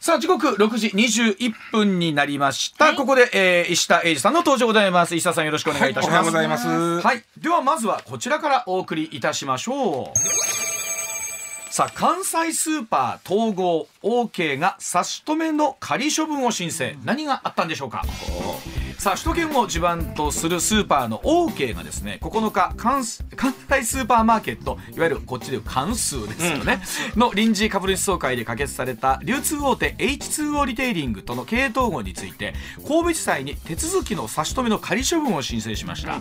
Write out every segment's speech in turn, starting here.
さあ時刻6時21分になりました、ここで、えー、石田英二さんの登場ございます。石田さんよろしくお願いいたします、はいおはようございます。はい。ではまずはこちらからお送りいたしましょう。さあ関西スーパー統合 OK が差し止めの仮処分を申請、何があったんでしょうか？さあ首都圏を地盤とするスーパーの OK がですね9日関関西スーパーマーケットいわゆるこっちでいう関数ですよね、の臨時株主総会で可決された流通大手 H2O リテイリングとの経営統合について神戸地裁に手続きの差し止めの仮処分を申請しました、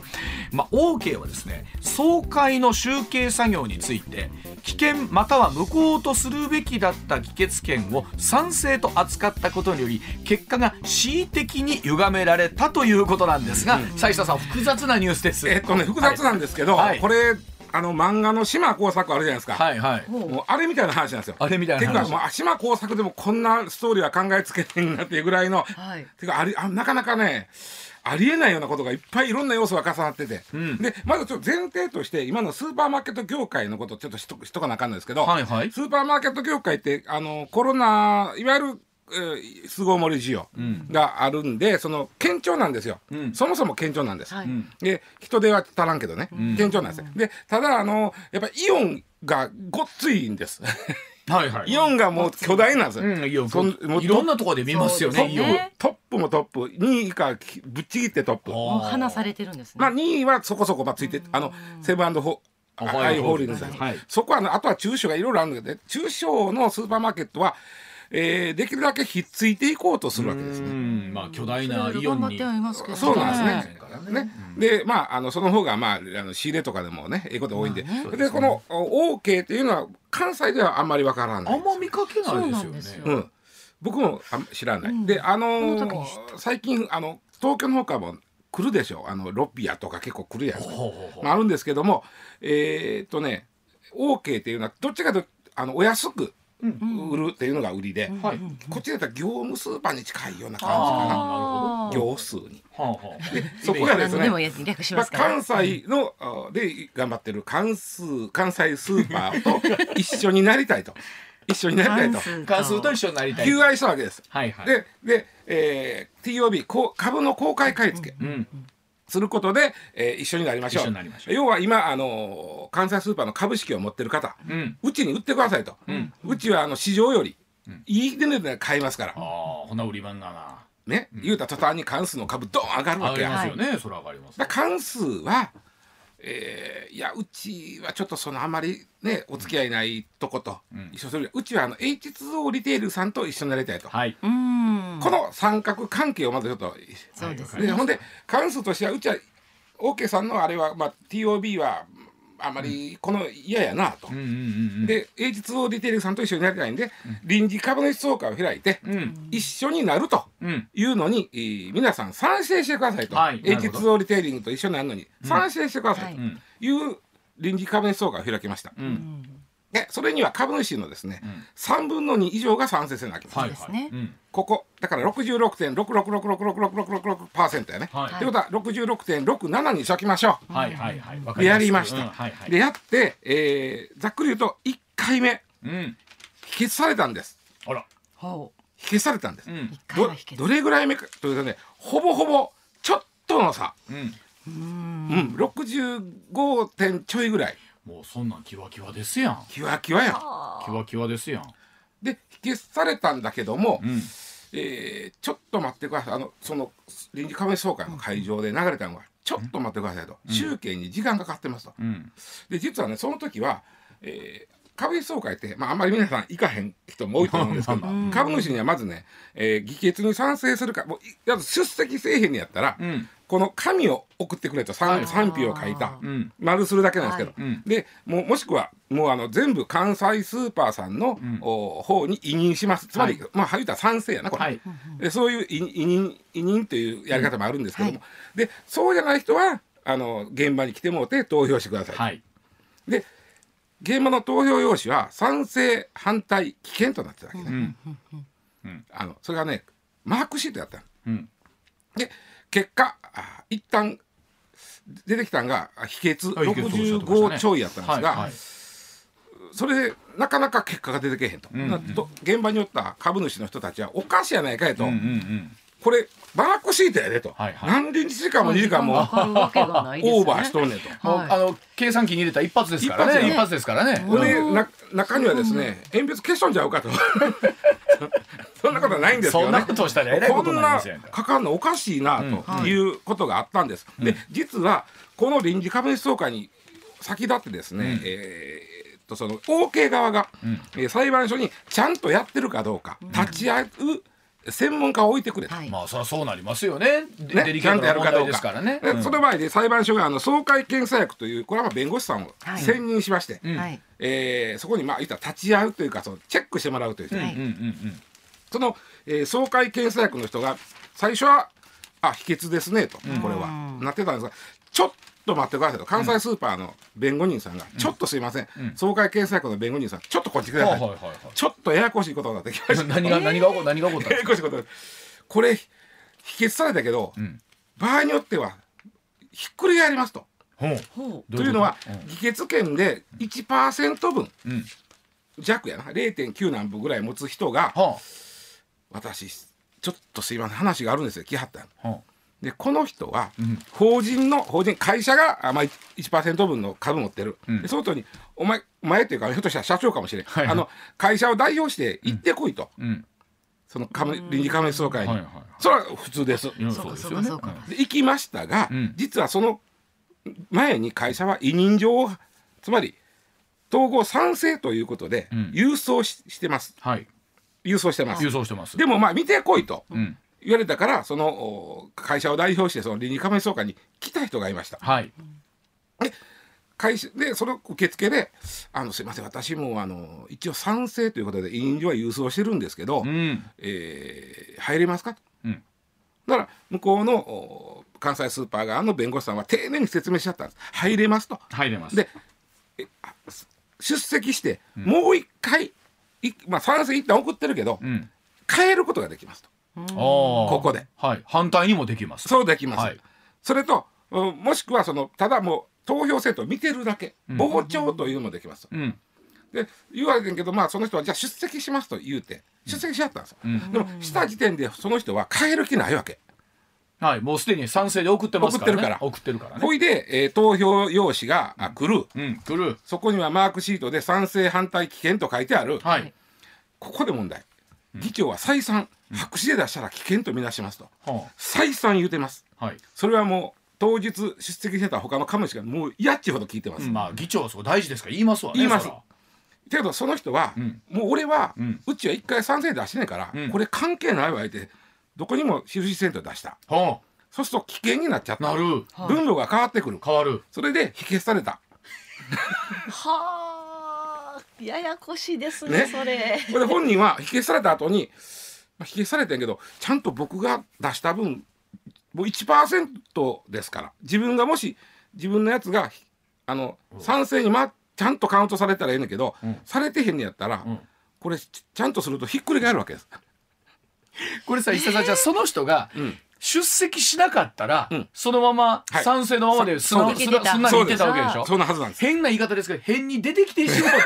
まあ、OK はですね総会の集計作業について危険または無効とするべきだった議決権を賛成と扱ったことにより結果が恣意的に歪められたということなんですが、斉下さん複雑なニュースです。えっとね複雑なんですけど、はい。これあの漫画の島工作あるじゃないですか、はいはい。もうあれみたいな話なんですよ。あれみたいな話。ていうか島工作でもこんなストーリーは考えつけてんなっていうぐらいの、はい。ていうかありあなかなかねありえないようなことがいっぱいいろんな要素が重なってて、でまずちょっと前提として今のスーパーマーケット業界のことをちょっとしとしとかなあかんのですけど、はいはい。スーパーマーケット業界ってあのコロナいわゆるえごもり需要があるんで、その堅調なんですよ、そもそも堅調なんです、はい。で人手は足らんけどね、堅調なんです。よでただあのやっぱイオンがごっついんです。はいはい。イオンがもう巨大なんです。よ、うん、イオン。そんもういろんなところで見ますよね、ね。トップもトップ。2位以下ぶっちぎってトップ。もう話されてるんですね。まあ2位はそこそこまあついてあのセブンアイ・ホールディングスそこはねあとは中小がいろいろあるんだけどね。中小のスーパーマーケットは、えーできるだけひっついていこうとするわけですうね。ん、まあ巨大なイオンに。そうなんですね。はいね、でまああのその方がまああの仕入れとかでもねええことが多いんで,、でこのお OK っていうのは関西ではあんまりわからないあんま見かけないですよね。よ。うん、僕もあ知らない、であのー最近あの東京の方からも来るでしょあのロピアとか結構来るやん、ほうほうほう。まあ、あるんですけどもえーっとね OK っていうのはどっちかというとあのお安く売るっていうのが売りで、はい。こっちだったら業務スーパーに近いような感じかな業数に。はあはあ。そこがですねまあ。関西のあで頑張ってる関数関西スーパーと 一緒になりたいと一緒になりたいと関数と一緒になりたい。求愛したわけです。はいはい。でで、えー TOB こう株の公開買い付けうん。することで、えー一緒になりましょうょう要は今あの関西スーパーの株式を持ってる方、うん。うちに売ってくださいと、うちはあの市場よりいい値段で買いますから、ああ、ほな売り番がな。ね、言うた途端に関数の株ドン上がるわ上がりけや。ますよね。それは上がります。だ関数は、えーいやうちはちょっとそのあまりねお付き合いないとこと一緒するようちはあの H2O リテールさんと一緒になりたいと、はい。この三角関係をまずちょっとそうですね。でほんで関数としてはうちは OK さんのあれは、まあ、TOB はあまりこの嫌やなと。うんうんうんで H2O リテールさんと一緒になりたいんで、臨時株主総会を開いて。一緒になるとうん。いうのに、えー皆さん賛成してくださいと、はいなるほど H2O リテーリングと一緒になるのに賛成してくださいとんいう臨時株主総会を開きました。うん。でそれには株主のですね、3分の2以上が賛成せなきゃいけないはいですねはい。うん。ここだから66.66666666%やね。はいってことは66.67にしときましょはいはいはい。でやりました。うんはいはい。でやって、えーざっくり言うと1回目うん。否決されたんです。あら。ほ否決されたんです。どどれぐらい目かというとねほぼほぼちょっとの差、うん。うん、65点ちょいぐらいもうそんなんキワキワですやん。キワキワやん。キワキワですやん。で否決されたんだけども、うん。えーちょっと待ってくださいあのその臨時株主総会の会場で流れたのが、ちょっと待ってくださいと、集計に時間がかかってますと。うん。で実はねその時は、えー株主総会って、まあ、あんまり皆さん行かへん人も多いと思うんですけど株主にはまずね、えー議決に賛成するかもう出席せえへんのやったら、うん。この紙を送ってくれと賛,、賛否を書いた、ん。丸するだけなんですけど、はい。うん。でもうもしくはもうあの全部関西スーパーさんの、お方に委任します。つまり、はい。まあ言うたら賛成やなこれ、はい。でそういう委委任委任というやり方もあるんですけども、でそうじゃない人はあの現場に来てもらって投票してください、はい。で現場の投票用紙は賛成反対危険となってたわけね、うん。あのそれがねマークシートやったの。うん。で結果あ一旦出てきたんがあ否決あ否決そうおっしゃってましたね。65ちょいやったんですが、はいはい。それでなかなか結果が出てけへんと,、なと現場におった株主の人たちはおかしいやないかいと、うんうんうんこれバークシートやでと、はいはい。何日時間も2時間もオーバーしとんねんと。はい。あの計算機に入れたら一発ですからね。一発ですからね。ほんでうん。な中にはですね鉛筆消しとんちゃうかと。そんなことはないんですけどね。そんなことをしたらえらいことになりますやんなかかんのおかしいなということがあったんです、で実はこの臨時株主総会に先立ってですね、えーっとその OK 側が、えー裁判所にちゃんとやってるかどうか、立ち会う専門家を置いてくれと。はい。まあそりゃそうなりますよね。デねデリケートな問題ですからね。でうん。その場合で裁判所があの総会検査役というこれはまあ弁護士さんをはい。選任しまして、はい。えーそこにまあ言ったら立ち会うというかそのチェックしてもらうという、はいうんうんうん。その、えー総会検査役の人が最初は「あ秘訣ですね」と。これは、なってたんですがちょっと待ってくださいと。関西スーパーの弁護人さんが「ちょっとすいません、総会検査役の弁護人さんちょっとこっちください」はいはいはいはい。ちょっとややこしいことになってきました。何が何が起こ何が起こった？ん ややこしいことこれ否決されたけど、ん。場合によってはひっくり返りますと。ほう。ほう。というのは議決権で1%分うん。弱やな0.9何分ぐらい持つ人がは私ちょっとすいません話があるんですよ。来はったのあ。はでこの人はん。法人の法人会社があまあ、1%分の株持ってる、ん。でその人にお前お前っていうかひょっとしたら社長かもしれん、はいあの会社を代表して行ってこいと、あうん。その株臨時株主総会に、はいはいはい。それは普通です、そうかですよね。そうかそうか。で行きましたが、うん。実はその前に会社は委任状をつまり統合賛成ということで、ん。郵送ししてます。はい。郵送してます。郵送してます。でもまあ見てこいと。うん言われたからそのお会社を代表してその臨時株主総会に来た人がいました。はい。会社でその受付で「あのすいません私もあの一応賛成ということで委任状は郵送してるんですけど、うん。えー入れますか?」と。うん。だから向こうのお関西スーパー側の弁護士さんは丁寧に説明しちゃったんです。入れますと。入れます。で出席してもう一回、いまあ、賛成一旦送ってるけど、うん。変えることができますとこここで。はい。反対にもできます。そうできます、はい。それとうんもしくはそのただもう投票制度を見てるだけ傍聴というのもできます。と、うん。で言われてんけどまあその人はじゃあ出席しますと言うて出席しちゃったんですよ、ん。でもした時点でその人は変える気ないわけ。はい。もうすでに賛成で送ってますからね。送ってるから。送ってるからね。ほいで、えー投票用紙があ来る。うん来る。そこにはマークシートで賛成反対危険と書いてある、はい。ここで問題。議長は再三白紙で出したら危険とみなしますと。は再三言うてます。あはい。それはもう当日出席してた他の株主がもう嫌っちゅうほど聞いてます、まあ議長はそう大事ですから言いますわね言います。けどその人は、ん。もう俺は、ううんちは一回賛成出してないから、うん。これ関係ないわ言ってどこにも印センター出した。はそうすると危険になっちゃった。あなる。分量が変わってくる。変わる。それで否決された。はあ。ややこしいですねね。それ。これで本人は否決された後に、まあ、否決されてんけどちゃんと僕が出した分もう1%ですから。自分がもし自分のやつがあの賛成に、ま、ちゃんとカウントされたらええねんけど、ん。されてへんねやったら、ん。これちちゃんとするとひっくり返るわけです。これさ石田さんじゃあその人がうん出席しなかったら、うん。そのままはい。賛成のままで素直そうですすらすんなり言ってたわけでしょ？そんなはずなんです。変な言い方ですけど変に出てきてしもって。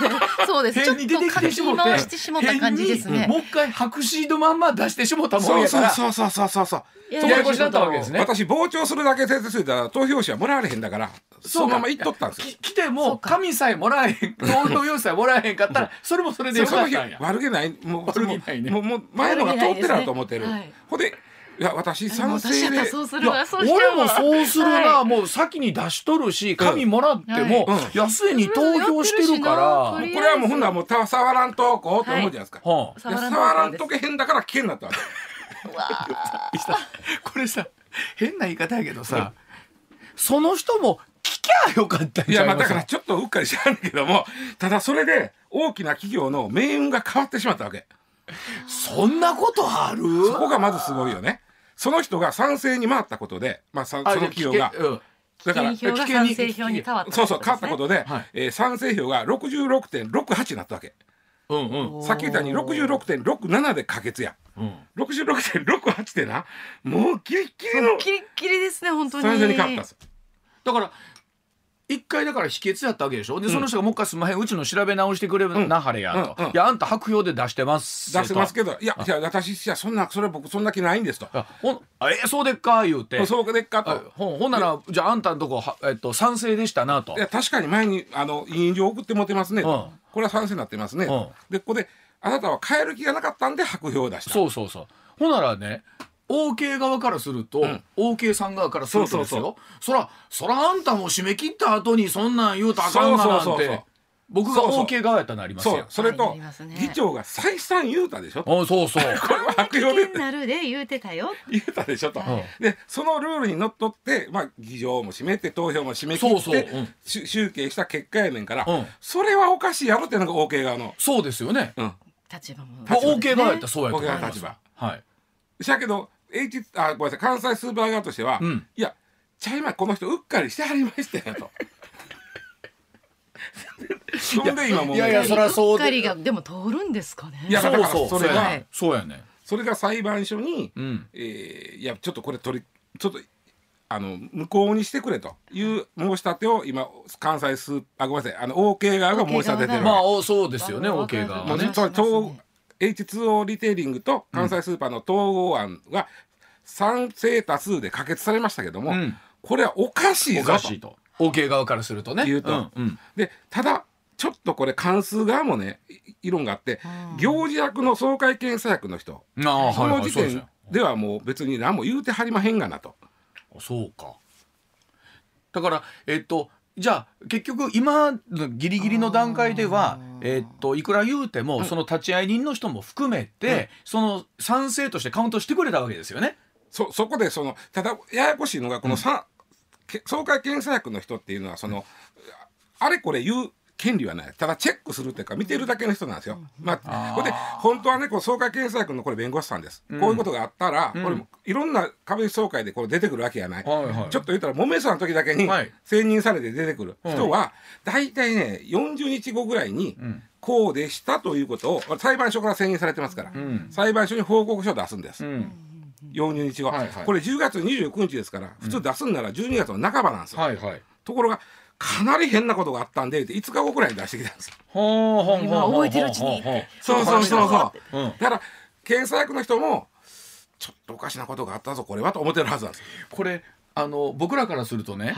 そうです。ちょっ変に出てきてしもって。回してしもった感じですね。変にもう一回白紙のまんま出してしもったもんそうやから。そうそうそうそうそうそう。やややこしなったわけですね。私傍聴するだけでついたら投票紙はもらわれへんだからそのまま行っとったんですよ。き。来てそもうか。紙さえもらえへん投票用紙さえもらえへんかったらそれもそれでよその日かったんや。悪気ない。もう悪気ないね。もうもう前のが通ってると思ってる。悪気ないですね。ほんでいや私賛成で俺もそうするな、はい。もう先に出しとるし紙もらっても、ういに投票してるから、とりあえずこれはもうほんならもうた触らんとこうと思うじゃないですか。はあ、で触らんとけへんだから危険になったわけ。これさ変な言い方やけどさ、その人も聞きゃよかったんいやまあだからちょっとうっかりしちゃうんだけどもただそれで大きな企業の命運が変わってしまったわけ。そんなことある？そこがまずすごいよね。その人が賛成に回ったことで、まあ、さそのあ企業がだから危険票が賛成票に変わったそうそう変わったことで、はい。えー賛成票が66.68になったわけ。うんうん。さっき言ったように66.67で可決や。うん。66.68ってなもうギリギリのキリッキリですね本当に。賛成に変わったんですよ。だから一回だから秘訣やったわけでしょ？でその人がもう一回すんまへんうちの調べ直してくれなはれやと、いやあんた白票で出してます出してますどけどいやいや私いやそんなそれ僕そんな気ないんですと。ほえそうでっか言うて。そうでっかあと。ほんほんならじゃああんたのとこは、えっと、賛成でしたなと。いや確かに前にあの委員状送ってもてますねこれは賛成になってますねと、でここであなたは変える気がなかったんで白票を出した。そうそうそう。ほんならね OK 側からすると、OK さん側からするとですよ。そらそらあんたも締め切った後にそんなん言うたらあかんがなんてそうそうそうそう。僕がそうそう。OK 側やったらなりますそう。よそれと議長が再三言うたでしょ。あそうそう。これは白危票で険なるで言うてたよ。言うたでしょと、んでそのルールにのっとって、まあ、議場も締めて投票も締め切ってそうそう。うん。し集計した結果やねんから、うん。それはおかしいやろっていうのが OK 側の、そうですよね、うん、立場も。まあ、OK 側やったらそうやと思い OK ます。側の立場。はい。しやけど H あごめんなさい関西スーパー側としては、うん。いやちゃいまこの人うっかりしてはりましたよと。そんで今もういやいやそらそううっかりがでも通るんですかね。いやだからそうそうそれがはいそうやねそれが裁判所に、うん。えーいやちょっとこれ取りちょっとあの無効にしてくれという申し立てを今関西スーあごめんなさいあの OK 側が申し立ててるまあおそうですよねわ OK かる側はね。もう実は統 H2O リテイリングと関西スーパーの統合案が賛成多数で可決されましたけども、うん。これはおかしいぞと。おかしいと。OK 側からするとね。言うと。んうん。でただちょっとこれ関数側もねい異論があって行事役の総会検査役の人ああそはいはいそうですの時点よ。ではもう別に何も言うてはりまへんがなと。そうか。だからえっとじゃあ結局今のギリギリの段階ではえっといくら言うてもその立ち会い人の人も含めてその賛成としてカウントしてくれたわけですよね。そそこでそのただややこしいのがこのさ、け総会検査役の人っていうのはそのあれこれ言う権利はない。ただチェックするっていうか見てるだけの人なんですよ。まあ、これで本当はねこう総会検査役のこれ弁護士さんです、こういうことがあったら、これいろんな株主総会でこれ出てくるわけやない、はいはい。ちょっと言ったらもめさんの時だけにはい。選任されて出てくる。人は大体ね40日後ぐらいにこうでしたということを裁判所から選任されてますから、ん。裁判所に報告書を出すんです。うん。40日後、はいはい。これ10月29日ですから普通出すんなら12月の半ばなんですよ、はいはい。ところがかなり変なことがあったんでって5日後ぐらいに出してきたんですよ。ほうほうほう今覚えてるうちにそう。そうそうそう。うん。だから検査役の人もちょっとおかしなことがあったぞこれはと思ってるはずなんです。よこれあの僕らからするとね、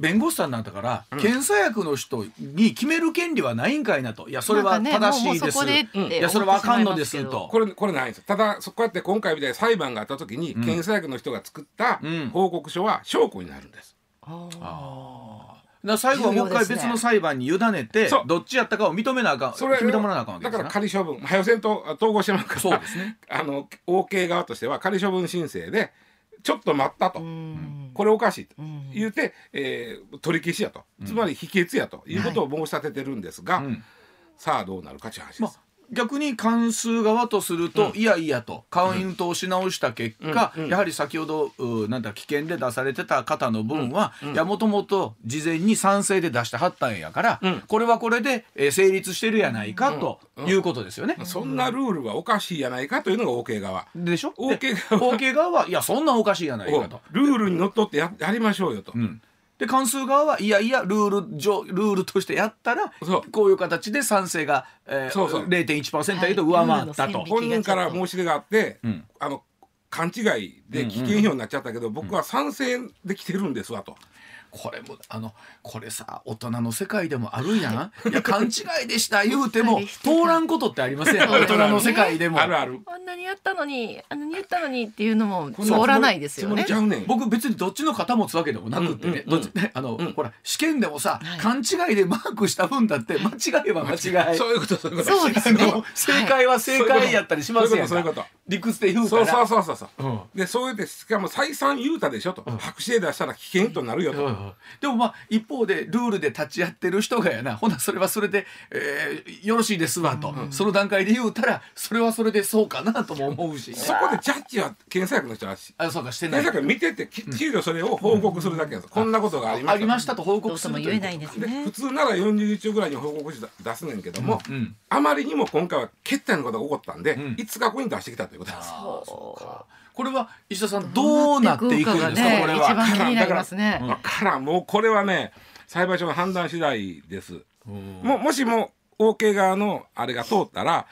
弁護士さんなんだから、検査役の人に決める権利はないんかいなと。いやそれは正しいです、もうもうそこでっていやそれはあかんのですと。これこれないんですよ。ただそこやって今回みたいに裁判があった時に、検査役の人が作ったん報告書は証拠になるんです、だから最後はもう一回別の裁判に委ねて、そう。どっちやったかを認めなあかんそれ決めてもらわなあかんわけだからですな仮処分。早せんと統合してもらうからそうですね。あの OK 側としては仮処分申請でちょっと待ったと、これおかしいと。言うて、えー取り消しやと、つまり否決やということを申し立ててるんですが、ん。さあどうなるかという話です。まあ逆に関数側とすると、いやいやとカウントをし直した結果、やはり先ほどうなんだ危険で出されてた方の分は、いやもともと事前に賛成で出してはったんやから、これはこれで、えー成立してるやないか、ということですよね。そんなルールはおかしいやないかというのが OK 側。でしょ？OK で側 OK 側はいやそんなんおかしいやないかと。ルールにのっとってややりましょうよと。うんで関数側はいやいやルール上ルールとしてやったらそう。こういう形で賛成が、えー、そうそう。0.1%やけど上回ったと。はい。本人から申し出があって、ん。あの勘違いで危険票になっちゃったけど、僕は賛成できてるんですわと。これもあのこれさ大人の世界でもあるやん。い。や勘違いでした言うても通らんことってありません大人の世界でも。あるある。あんなにやったのにあんなに言ったのにっていうのも通らないですよね。僕別にどっちの肩持つわけでもなくってね、うんうん。どっちねあの、ん。ほら試験でもさ、はい。勘違いでマークした分だって間違えば間違い。そういうことそういうこと。そうですね。正解は正解やったりしますやんか。そういうことそういうこと。理屈で言うかそうら。そうそうそうそう。うん。でそういうでしかも再三言うたでしょと、白紙で出したら危険となるよと、でもまあ一方でルールで立ち会ってる人がやな。ほなそれはそれで、えーよろしいですわと、その段階で言うたらそれはそれでそうかななとも思うし。そこでジャッジは検査薬の人はあそうかしてない。検査薬見ててきっちりとそれを報告するだけです、こんなことがありましたありましたと報ど告うと。もすると言えないんです普通なら40日ぐらいに報告して出すねんけども、うん。あまりにも今回は決定のことが起こったんで、ん。5日後に出してきたということなんです。そうかこれは石田さんどうなっていくんですか？ねこれ一は番気になりますね。わからんもうこれはね裁判所の判断次第です。ももしも OK 側のあれが通ったら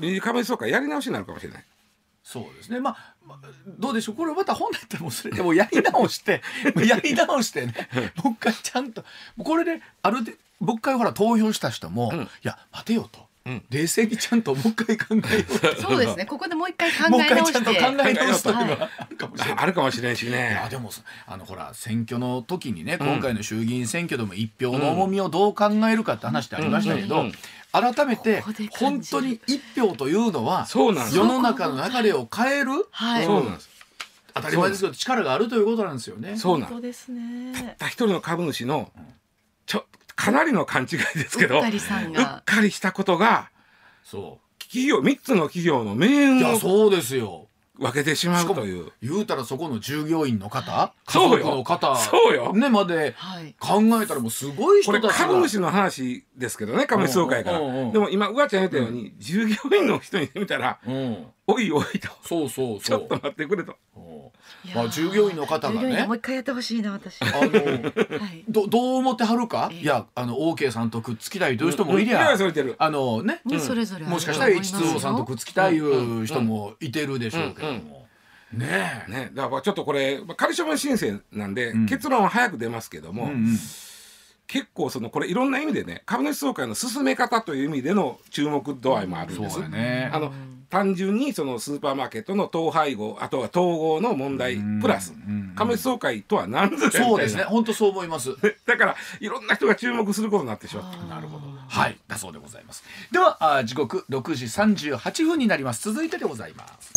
臨時亀総会やり直しになるかもしれない。そうですね。まあまあどうでしょう？これまた本来ってもうそれでもやり直して やり直してね。もう一回ちゃんとこれであるでもう一回ほら投票した人も、うん。いや待てよと、うん冷静にちゃんともう一回考えようそうですね。ここでもう一回考もう一回え直して。ちゃんと考え直すというのははあるかもしれない。しれんしい。でもあのほら選挙の時にね、うん今回の衆議院選挙でも一票の重みをどう考えるかって話ってありましたけど、うんうんうん改めて本当に一票というのはそうなんです世の中の流れを変えるはい。そうなんです。当たり前ですけど力があるということなんですよね。そうなんですね。たった一人の株主のちょかなりの勘違いですけどうっかりさんうっがかりしたことがそ企業3つの企業の命運をやそうですよ。分けてしまうという。言うたらそこの従業員の方？家そうよ。族の方？そうよ。ねまではい。考えたらもうすごいこれ人たちが株主の話ですけどね株主総会から。うんうんうんでも今うわちゃん言ったように従業員の人に見たらうん。おいおいと。そうそうちょそうっと待ってくれと。うまあ従業員の方がね従業員もう一回やってほしいな私。あのはい。どどう思ってはるか、ええいやあの OK さんとくっつきたいという人もいりうんゃ、それてるあのね、ねそれぞれもしかしたらと思いますよ H2O さんとくっつきたいいう人もいてるでしょうけども、ねえ、ねだからちょっとこれまあ仮処分申請なんでうん結論は早く出ますけどもうんうん結構そのこれいろんな意味でね株主総会の進め方という意味での注目度合いもあるんですそうやねあの単純にそのスーパーマーケットの統廃合あとは統合の問題プラスうん。株主総会とは何ぞやそうですね。本当そう思います。だからいろんな人が注目することになってしまったなるほど。はい。だそうでございます。ではあ時刻6時38分になります。続いてでございます。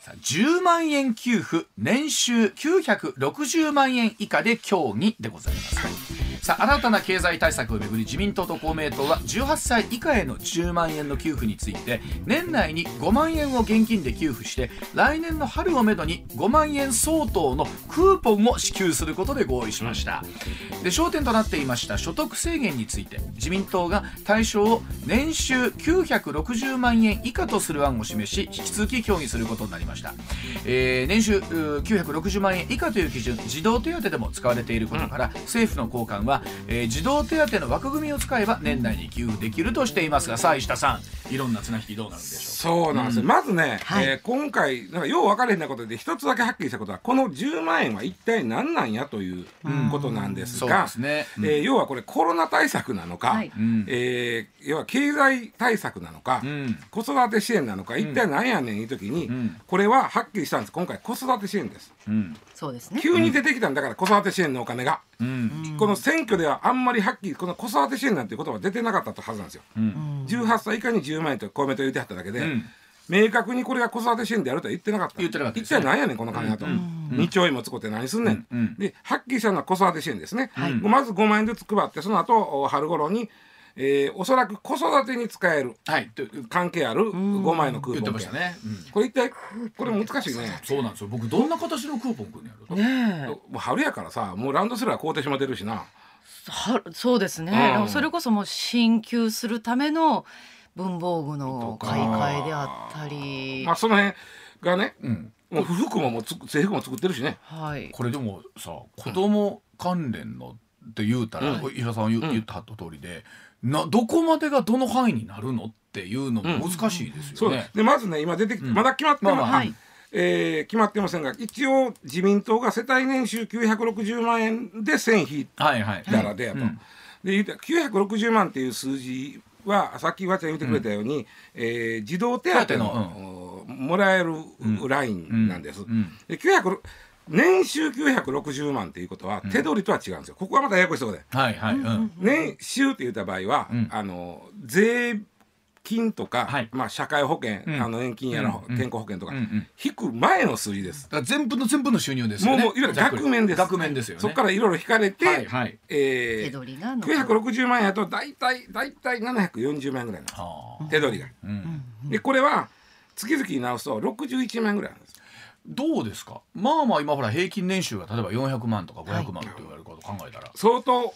さあ10万円給付年収960万円以下で協議でございますさあ新たな経済対策をめぐり自民党と公明党は18歳以下への10万円の給付について年内に5万円を現金で給付して来年の春をめどに5万円相当のクーポンを支給することで合意しました。で焦点となっていました所得制限について。自民党が対象を年収960万円以下とする案を示し引き続き協議することになりました、えー年収960万円以下という基準児童手当でも使われていることから、政府の高官は、えー児童手当の枠組みを使えば年内に給付できるとしていますがさあ石田さんいろんな綱引きどうなるんでしょそうなんです。よ、まずね、はい。えー今回なんかよう分かれへんなことで一つだけはっきりしたことはこの10万円は一体何なんやということなんですが、ですね、うん。えー要はこれコロナ対策なのか、はい。うんえー要は経済対策なのか、うん。子育て支援なのか一体何やねんいう時に、うん。これははっきりしたんです。今回子育て支援です。うんそうですね。急に出てきたんだから子育て支援のお金が、うん。この選挙ではあんまりはっきりこの子育て支援なんていう言葉は出てなかったはずなんですよ、うん。18歳以下に10万円と公明党言ってはっただけで、うん。明確にこれが子育て支援であるとは言ってなかった。言ってなかった一体何やねんこの金がと、2兆円も使って何すんねん、うん。うん。ではっきりしたのは子育て支援ですね、はい。まず5万円ずつ配ってその後お春頃に、えーおそらく子育てに使えるはい。と関係ある5万円のク言ってーポン券。ましたね、うん。これ一体これ難しいね。そうなんですよ。僕どんな形のクーポンくんのやるねえ。もう春やからさもうランドセルは買うてしまってるしな。はそうですね、うん。それこそもう進級するための文房具の買い替えであったり、まあその辺がねうん。もう服ももうつ制服も作ってるしね。はい。これでもさ子供関連のって言うたら、うん。伊沢さん言,、うん。言ったはった通りでなどこまでがどの範囲になるのっていうのも難しいですよね。でまずね今出てきて、うん。まだ決まってままあまあ。あえー決まってませんが一応自民党が世帯年収960万円で線引いはいはい。たらでやと、うん。で言うたら960万っていう数字はさっきわちゃん言ってくれたように、えー児童手当の、もらえるラインなんです。うん。で900年収960万っていうことは手取りとは違うんですよ。ここはまたややこしいとこで。はいはい。うん年収って言った場合は、うんあの税金とか、はいまあ、社会保険、うんあの年金やら、うん健康保険とか、うんうん引く前の数字です。だから全部の全部の収入ですよね。もうもういわゆる額面です。額面ですよね。そこからいろいろ引かれて、はいはい。えー手取りが残る960万円やと大体大体740万円ぐらいなんですはあ手取りが。うんでこれは月々に直すと61万円ぐらいなんですどうですか？まあまあ今ほら平均年収が例えば400万とか500万って言われることを考えたら、相当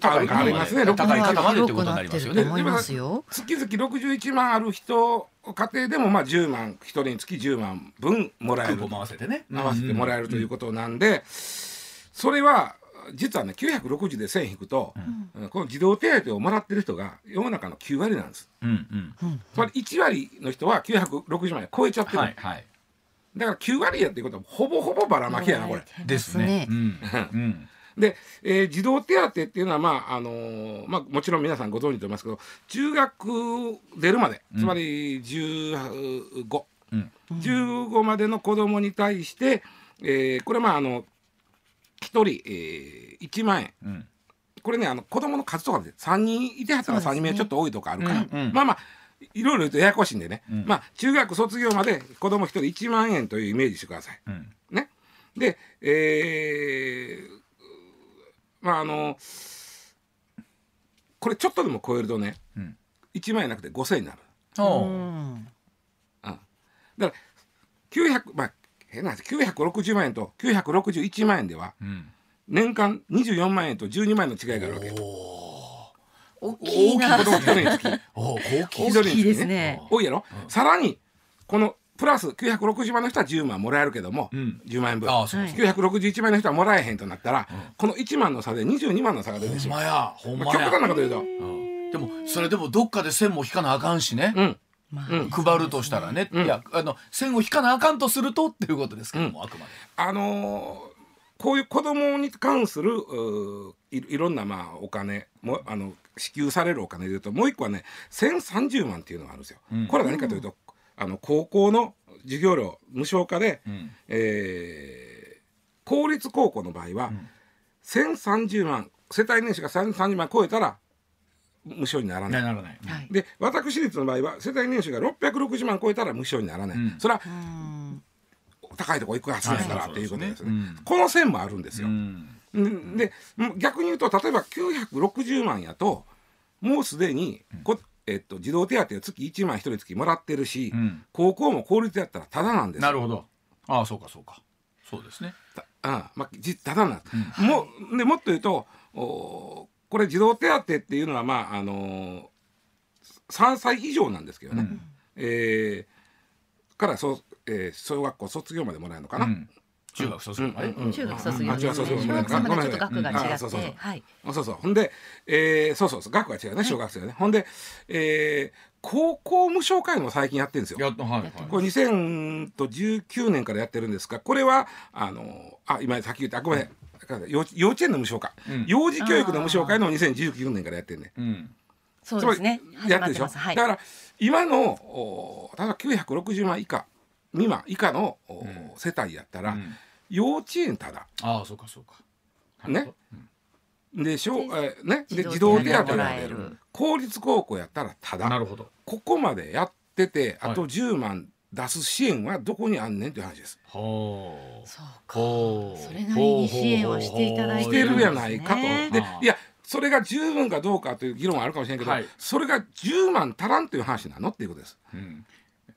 高いありますね高い60方までってことになりますよね。月々61万ある人家庭でもまあ10万一人につき10万分もらえる。合わせてね。合わせてもらえるということなんで、それは実はね960で1000引くと、うん。この児童手当をもらってる人が世の中の9割なんです。うんうん。つまり1割の人は960万円超えちゃってる、はいはいだから9割やっていうことはほぼほぼばらまきやなこれ。ですね。うん。うん。で、えー児童手当っていうのは、まああのーまあ、もちろん皆さんご存知と思いますけど中学出るまでつまり15、うん。15までの子供に対して、えーこれまああの1人、えー1万円。うん。これねあの子供の数とかで3人いてはったら3人目ちょっと多いとかあるから、うんうん。まあまあいろいろ言うとややこしいんでね、うん。まあ中学卒業まで子供1人1万円というイメージしてください。うん。ね。で、えー、まああのこれちょっとでも超えるとね、うん。1万円なくて5000円になる。おう。うん。だから900まあ変な話960万円と961万円ではうん。年間24万円と12万円の違いがあるわけ。大きいな。子供1人につきおう大きい 大きいですね。多いやろ、さらにこのプラス960万の人は10万もらえるけども、うん。10万円分。ああそうはい。961万の人はもらえへんとなったら、この1万の差で22万の差が出てしまう。ほんまやほんまや。まあ極端なこと言うと、うん。でもそれでもどっかで線も引かなあかんしね。うん、まあうん。配るとしたらね、うん。いやあの線を引かなあかんとするとっていうことですけども、あくまで。あのーこういう子供に関するいいろんなまあお金もあの支給されるお金でいうともう一個はね1030万っていうのがあるんですよ。うん。これは何かというと、あの高校の授業料無償化で、うん。えー公立高校の場合は、ん。1030万世帯年収が1030万超えたら無償にならない。ならない、はい。で私立の場合は世帯年収が660万超えたら無償にならない、うん。それはうん高いとこ行くはずだからはい。っていうことですね、うん。この線もあるんですよ、で逆に言うと例えば960万やともうすでにこ、えっと、児童手当を月1万1人月もらってるし、うん。高校も公立やったらタダなんですよ。なるほど。ああそうかそうか。そうですね。たあまあ、じただなんです、もうでもっと言うとおこれ児童手当っていうのはまああのー、3歳以上なんですけどね、うん。えーからそう、えー小学校卒業までもらえるのかな、うん。中学卒業中学卒業。あ中学卒業。ちょっと額が違あっそうそうそう。て、はい。そうそう。ほんで、えーそうそうそう。学が違うね。小学生はね、ほんで、えー高校無償化いうのも最近やってるんですよ。やっとはいはい。これ2019年からやってるんですがこれはあのあ今さっき言ったあごめん。幼稚幼稚園の無償化、うん。幼児教育の無償化の2019年からやってるね。うん。そうですね。やってるでしょ、はい。だ。から今のお例えば960万以下未満以下の、お世帯やったら、うん。幼稚園ただ。ああそうかそうか。ね。で小、えーね、で児児童手当当が出がもらえる。る公立高校やったらただ。なるほど。ここまでやっててあとはい。10万出す支援はどこにあんねんっていう話です。ほう。そうか。それなりに支援はしていただいしてるやないかと。ねでいやそれが十分かどうかという議論はあるかもしれんけど、はいそれが10万足らんという話なのっていうことです。うん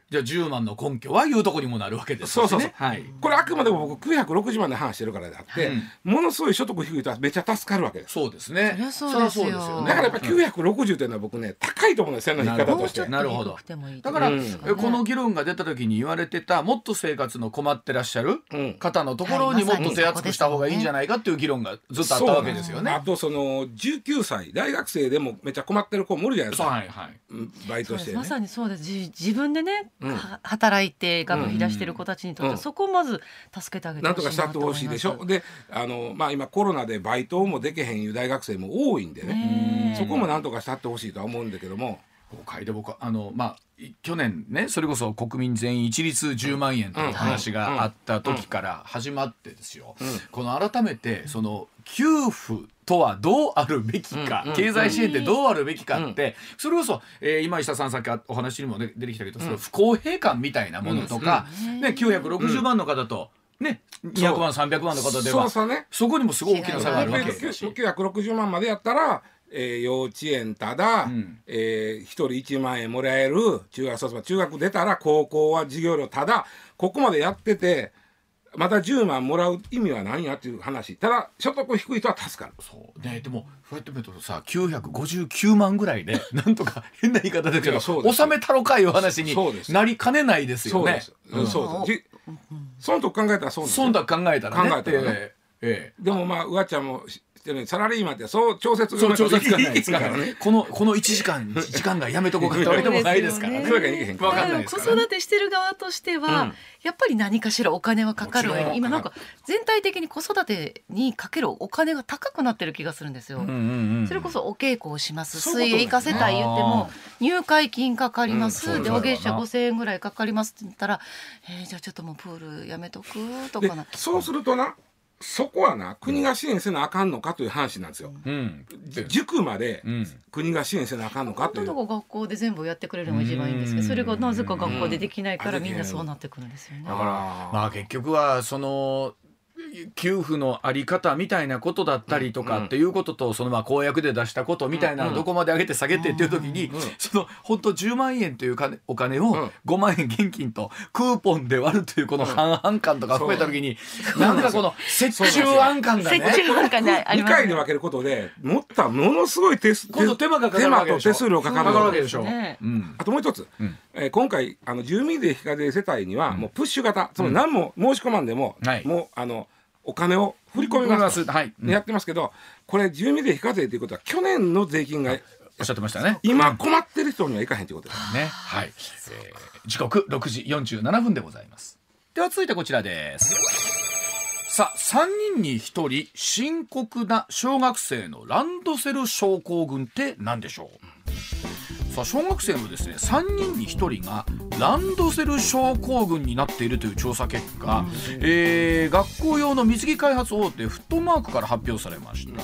じゃあ10万の根拠はいうとこにもなるわけですしね。そうそうそう。はい。これあくまでも僕960万で話してるからであって、うん。ものすごい所得低い人はめっちゃ助かるわけです。そうですね。そりゃそうですよ。ね。だからやっぱ960というのは僕ね高いと思うんです線の引き方として。もうちょっ。なるほど。と低くてもいいだから、うん。えこの議論が出た時に言われてたもっと生活の困ってらっしゃるうん。方のところにもっと手厚くした方がいいんじゃないかっていう議論がずっとあったわけですよね。あとその19歳大学生でもめっちゃ困ってる子もおるじゃないですか、はいはい。うん。バイトしてね。まさにそうです。じ自分でね、働いて学費出してる子たちにとって、うんそこをまず助けてあげてなんほしいとかしたってほしいでしょ？とであの、まあ、今コロナでバイトもできへんいう大学生も多いんでね。そこもなんとかしたってほしいとは思うんだけども。国会で僕はあのまあい去年ねそれこそ国民全員一律10万円という話があった時から始まってですよ、うん。この改めてその給付とはどうあるべきか、経済支援ってどうあるべきかって、それこそ、えー今石田さんさっきお話にも、ね、出てきたけど、その不公平感みたいなものとか、うん。ね、960万の方と、ね、200万300万の方ではそね。そこにもすごい大きな差があるわけ960万までやったら、えー幼稚園ただ、ん。えー、1人1万円もらえる中学中学出たら高校は授業料ただここまでやっててまた10万もらう意味は何やっていう話。ただ所得低い人は助かる。そう。ねでもそうやって見るとさ959万ぐらいで なんとか変な言い方だけど納めたろかいう話になりかねないですよね。そうです、うんそうです。じそのとこ考えたらそうなんですよ。そんだ考えたらね。考えたらね。えええでもまあうわちゃんも知ってるようにサラリーマンってそう調節えそう調節ないいつからねこのこの1時間時間がやめとこうかってわけでもないですからね。ね子育てしてる側としては、うんやっぱり何かしらお金はかかる今なんか全体的に子育てにかけるお金が高くなってる気がするんですよ。うんうんうんそれこそお稽古をします水泳行かせたい言っても入会金かかります、うんでお月謝5,000円ぐらいかかりますって言ったら、えーじゃあちょっともうプールやめとくとでかなそうするとなそこはな国が支援せなあかんのかという話なんですよ。うん。じ塾までうん。国が支援せなあかんのかという。の学校で全部やってくれるのが一番いいんですけどそれがなぜか学校でできないからうん。みんなそうなってくるんですよね。だ。からまあ結局はその給付のあり方みたいなことだったりとかっていうことと、そのまあ公約で出したことみたいなどこまで上げて下げてっていう時に、その本当10万円という金お金をうん。5万円現金とクーポンで割るというこの半々感とか含めた時に、なんかこの折衷案感がね折衷なんかねあり2ますね。回で分けることでもったものすごい手数今度手間がかかるわけでしょ。手間と手数料かかるかかるわけでしょ。ね。うん。あともう一つ、うん。えー今回あの住民税非課税世帯にはもうプッシュ型、つまり何も申し込まんでも、はい。もうあのお金を振り込みますとはい、うんやってますけどこれ住民税非課税ということは去年の税金がおっしゃってましたね。今困ってる人にはいかへんということです。ね、はい、えー時刻6時47分でございます。では続いてこちらです。さあ、3人に1人深刻な小学生のランドセル症候群って何でしょう？さあ小学生のですね3人に1人がランドセル症候群になっているという調査結果、えー学校用の水着開発大手フットマークから発表されました。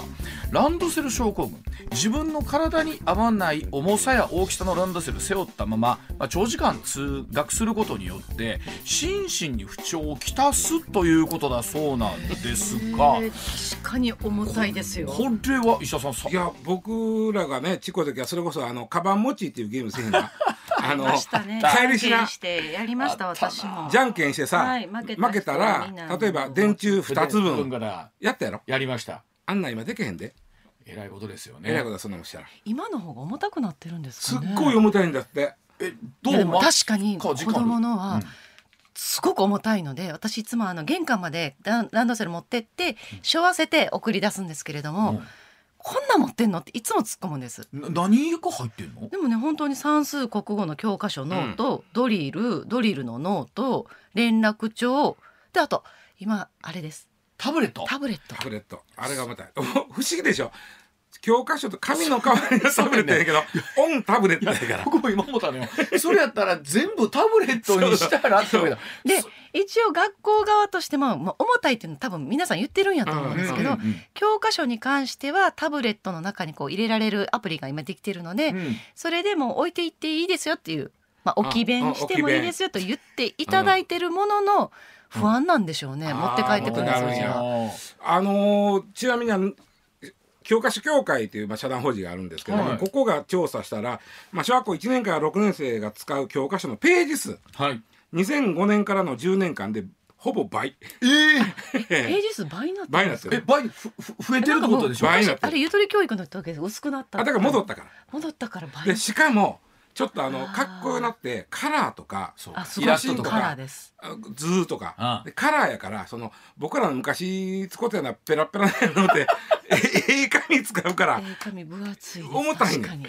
ランドセル症候群。自分の体に合わない重さや大きさのランドセルを背負ったまま、まあ、長時間通学することによって心身に不調をきたすということだそうなんですが。えー確かに重たいですよ。これは石田さんさいや僕らがねちっこい時はそれこそあのカバン持ちっていうゲームせへんが あのましたね。帰りしなてやりました私も。じゃんけんしてさ、はい負けた人負けたら例えば電柱2つ分。から。やったやろ？やりました。あんなん今でけへんで、えらいことですよね。えらいことはそんなもんしたら。今の方が重たくなってるんですすっ。ごい重たいんだって。えどいうもま確かに子供のはうん。すごく重たいので私いつもあの玄関までランランドセル持ってって背負わせて送り出すんですけれども、うんこんなん持ってんの？っていつも突っ込むんです。な何が入ってんの？でもね本当に算数国語の教科書ノート、ドリルドリルのノート連絡帳。であと今あれです。タブレット？タブレット。タブレット。あれが重た 不思議でしょ？教科書と紙の代わりのタブレットやけど、オンタブレットやから僕も今思ったのよ。それやったら全部タブレットにしたらってわけだで一応学校側としても、まあ、重たいっていうのは多分皆さん言ってるんやと思うんですけど、うんうん教科書に関してはタブレットの中にこう入れられるアプリが今できてるので、うん。それでもう置いていっていいですよっていう、まあ、置きあ弁してもいいですよと言っていただいてるものの不安なんでしょうね、うん持って帰ってくるんですよじゃあ。のーちなみに教科書協会という、まあ、社団法人があるんですけども、はい。ここが調査したら、まあ、小学校1年から6年生が使う教科書のページ数。はい。2005年からの10年間でほぼ倍。えー、ページ数倍になっ倍になってる。倍？ふふ増えてるってことでしょ？倍になってる。あれゆとり教育の時薄くなった。あだから戻ったから。戻ったから倍。でしかもちょっとあのかっこよくなってカラーとかそう。あすイラストとか。ラーです。あ図ーとか。ああ。でカラーやからその僕らの昔使ってたようなペラペラなのってえええ紙使うから。えー紙分厚い重たいね。確かに。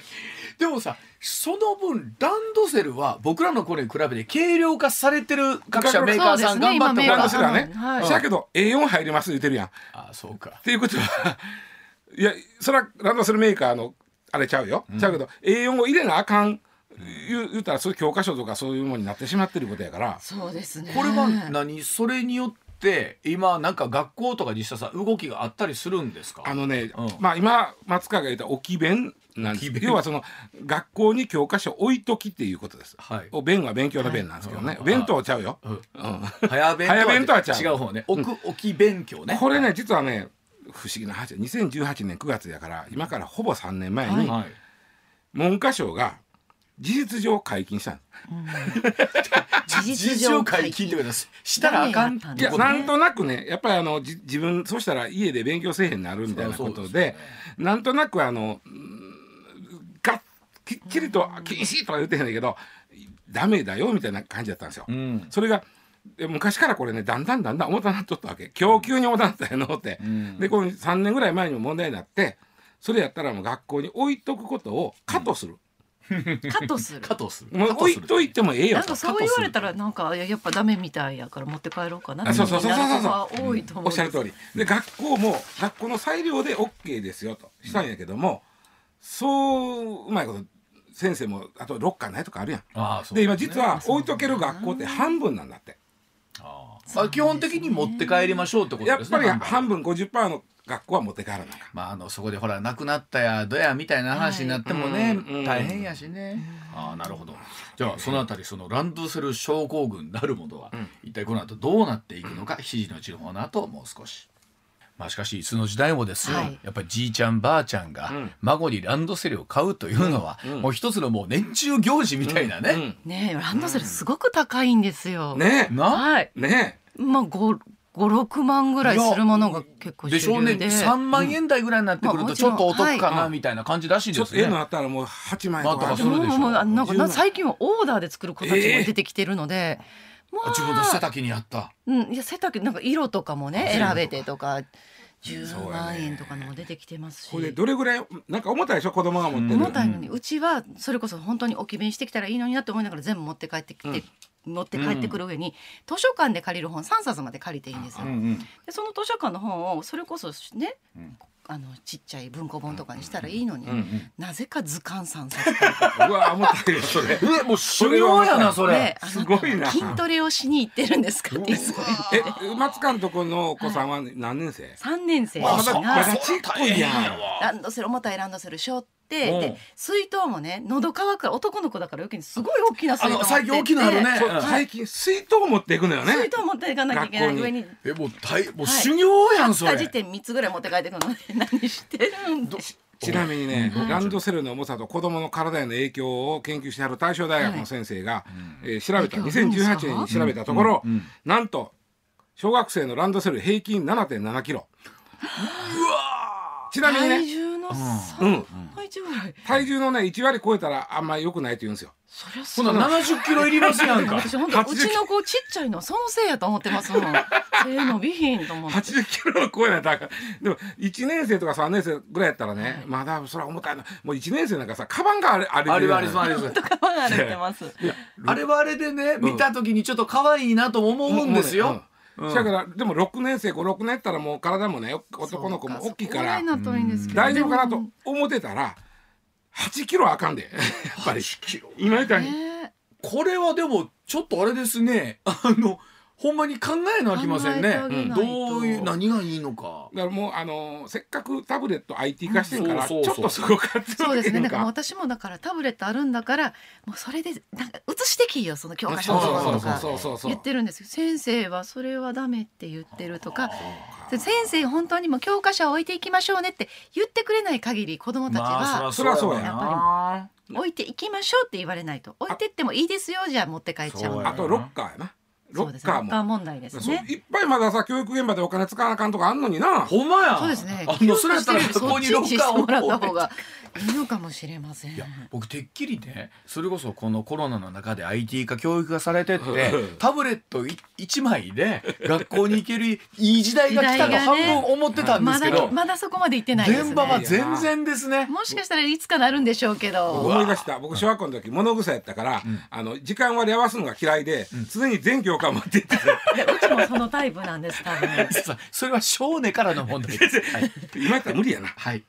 でもさその分ランドセルは僕らの頃に比べて軽量化されてる各社メーカーさん頑張ってランドセルはね、はい。だけど A4 入ります言ってるやん。っあそうか。ていうことは いやそれはランドセルメーカーのあれちゃうよ、ちゃうけど A4 を入れなあかん言う言ったらそういう教科書とかそういうものになってしまってることやから。そうですね。これは何？それによって今なんか学校とか実際さ動きがあったりするんですか？あのね、うん。まあ今松川が言った置き弁なんです。要はその学校に教科書置いときっていうことです。はい。お弁は勉強の弁なんですけどね、はい。弁当ちゃうよ。うん。うん。早弁早弁とは違う。違う方ね。置く置き勉強ね。これね実はね不思議な話。2018年9月やから今からほぼ3年前にはい。文科省が事実上解禁したん。事 事実上解禁ってことですしたらあかん。いやなんとなくねやっぱりあのじ自分そしたら家で勉強せえへんなるみたいなことでですねなんとなくあのうんがっきっちりと禁止とは言ってへんねんけどダメだよみたいな感じだったんですよ。うん。それがで昔からこれねだんだんだんだん重たなっとったわけ。供給に重たなったやのって、ん。でこの3年ぐらい前にも問題になってそれやったらもう学校に置いとくことをカットする、カットする。加藤する。もう置いといてもええよと。なんかそう言われたらなんかいややっぱダメみたいやから持って帰ろうかな。あそうそうそうそう。そう多いと思う。んですおっしゃる通り。で学校も学校の裁量で OK ですよと。したんやけども、そううまいこと先生もあとロッカーないとかあるやん。ああそう。で今実は置いとける学校って半分なんだって。ああまあ基本的に持って帰りましょうってことですねやっぱり半分。半分50%の学校は持って帰らなあかん。まああのそこでほら亡くなったやどやみたいな話になってもね、はいうん。大変やしね、ああなるほど。じゃあそのあたりそのランドセル症候群なるものは、一体この後どうなっていくのか7時のうちの方の後もう少し。まあ、しかしいつの時代もですよ、はい。やっぱりじいちゃんばあちゃんがん。孫にランドセルを買うというのは、もう一つのもう年中行事みたいなね、うん。ねえランドセルすごく高いんですよ、ねな？はい。え。ねまあ五五六万ぐらいするものが結構主で。しょうね。流で3万円台ぐらいになってくるとちょっとお得かはない。みたいな感じらしいえちょっとええですね。のあったらもう8万円とか。するでしょもうもうあなんか10な万最近はオーダーで作る子たちも出てきてるので、まあ。自分の背丈にあった。うん。いや背丈なんか色とかもねあ選べてとかそう10やね万円とかのも出てきてますし。これでどれぐらいなんか重たいでしょ子供が持ってる、重たいのに。うちはそれこそ本当に置き弁してきたらいいのになって思いながら全部持って帰ってきて、持って帰ってくる上に図書館で借りる本3冊まで借りていいんですよ。でその図書館の本をそれこそね、あのちっちゃい文庫本とかにしたらいいのに、なぜか図鑑3冊借りて。うわ重たいよそれ。えもう修行やなそれ。すごいな。筋トレをしに行ってるんですかってそう。え松監督のお子さんは何年生、3年生。まだちっこいやん。ランドセル重たいランドセル背負ってうん。で水筒もね喉乾くから男の子だから余計にすごい大きな水筒持って最近大きなのあるね。そううん。最近水筒持っていくのよね。水筒持っていかなきゃいけない。学校に。上に。えもう大もうはい。修行やんそれ。果樹店3つぐらい持って帰ってくるので 何してるんでちなみにね、ランドセルの重さと子供の体への影響を研究してはる大正大学の先生が、えー調べた影響あるんですか2018年に調べたところ、なんと小学生のランドセル平均7.7キロ。ちなみにね体重のうん。3倍1ぐらい体重のね1割超えたらあんまり良くないって言うんですよ。そりゃそほな70キロいりますやんか。私本当う80ちの子ちっちゃいのそのせいやと思ってますもん。背伸びひんと思って。80キロを超えないとあかんでも1年生とか3年生ぐらいやったらね、まだそれは重たいな。もう1年生なんかさカバンがあれあれあれはあれああれはあれでね見た時にちょっと可愛いなとも思うんですよ。うんだからでも6年生56年やったらもう体もね男の子も大きいから大丈夫かなと思ってたら8キロあかんで。やっぱり。今みたいに。ねこれはでもちょっとあれですね。あのほんまに考えなあきませんね。どういう何がいいのか。だからもうあのせっかくタブレット IT 化してるからちょそうそう。そうっとそこ活そうですねだか。ら私もだからタブレットあるんだからもうそれでなんか写してきいよその教科書そうそうそうのとか言ってるんですよ先生はそれはダメって言ってるとかで先生本当にもう教科書を置いていきましょうねって言ってくれない限り子どもたちはそりゃそうやなや置いていきましょうって言われないと置いてってもいいですよじゃあ持って帰っちゃうあとロッカーやなロそうですッカーも。ロッカー問題ですね。いっぱいまださ教育現場でお金使わなあかんとかあんのにな。ほんまや。そうですね。あのそれやったらここにロッカーそっちにしてもらった方をがいいのかもしれません。いや僕てっきりねそれこそこのコロナの中で IT 化教育がされてってうん タブレット1枚で学校に行けるいい時代が来たと半ね。分思ってたんでますだけど、まだそこまで行ってないですね。現場は全然ですね。もしかしたらいつかなるんでしょうけど。思い出した。僕小学校の時物臭やったから、あの時間割り合わすのが嫌いで、常に全教科持って行って。うちもそのタイプなんです多分。それは少年からの問題です。はい、今やったら無理やな。はい